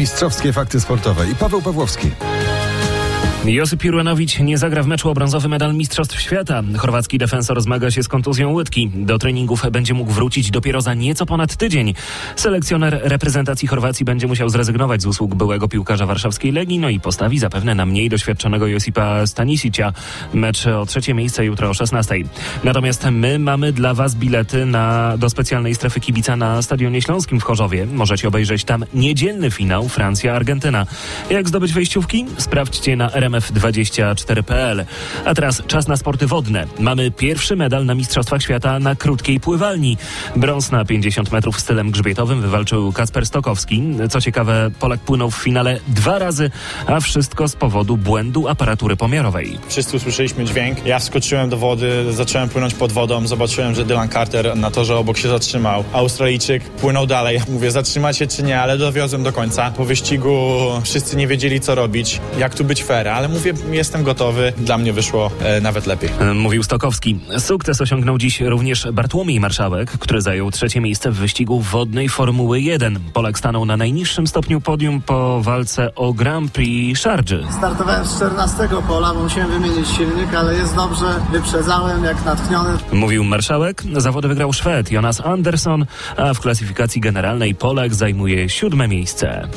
Mistrzowskie fakty sportowe i Paweł Pawłowski. Josip Jurwanowicz nie zagra w meczu o brązowy medal Mistrzostw Świata. Chorwacki defensor zmaga się z kontuzją łydki. Do treningów będzie mógł wrócić dopiero za nieco ponad tydzień. Selekcjoner reprezentacji Chorwacji będzie musiał zrezygnować z usług byłego piłkarza warszawskiej Legii, no i postawi zapewne na mniej doświadczonego Josipa Stanisicia. Mecz o trzecie miejsce jutro o 16. Natomiast my mamy dla Was bilety na, do specjalnej strefy kibica na Stadionie Śląskim w Chorzowie. Możecie obejrzeć tam niedzielny finał Francja-Argentyna. Jak zdobyć wejściówki? Sprawdźcie na RMF RMF24.pl. A teraz czas na sporty wodne. Mamy pierwszy medal na Mistrzostwach Świata na krótkiej pływalni. Brąz na 50 metrów stylem grzbietowym wywalczył Kasper Stokowski. Co ciekawe, Polak płynął w finale dwa razy, a wszystko z powodu błędu aparatury pomiarowej. Wszyscy usłyszeliśmy dźwięk. Ja wskoczyłem do wody, zacząłem płynąć pod wodą. Zobaczyłem, że Dylan Carter na torze obok się zatrzymał. Australijczyk płynął dalej. Mówię, zatrzymać się czy nie, ale dowiozłem do końca. Po wyścigu wszyscy nie wiedzieli, co robić, jak tu być fair, ale mówię, jestem gotowy. Dla mnie wyszło e, nawet lepiej. Mówił Stokowski. Sukces osiągnął dziś również Bartłomiej Marszałek, który zajął trzecie miejsce w wyścigu wodnej Formuły 1. Polak stanął na najniższym stopniu podium po walce o Grand Prix Sharjah. Startowałem z 14 pola, bo musiałem wymienić silnik, ale jest dobrze, wyprzedzałem jak natchniony. Mówił Marszałek. Zawody wygrał Szwed Jonas Andersson, a w klasyfikacji generalnej Polak zajmuje siódme miejsce.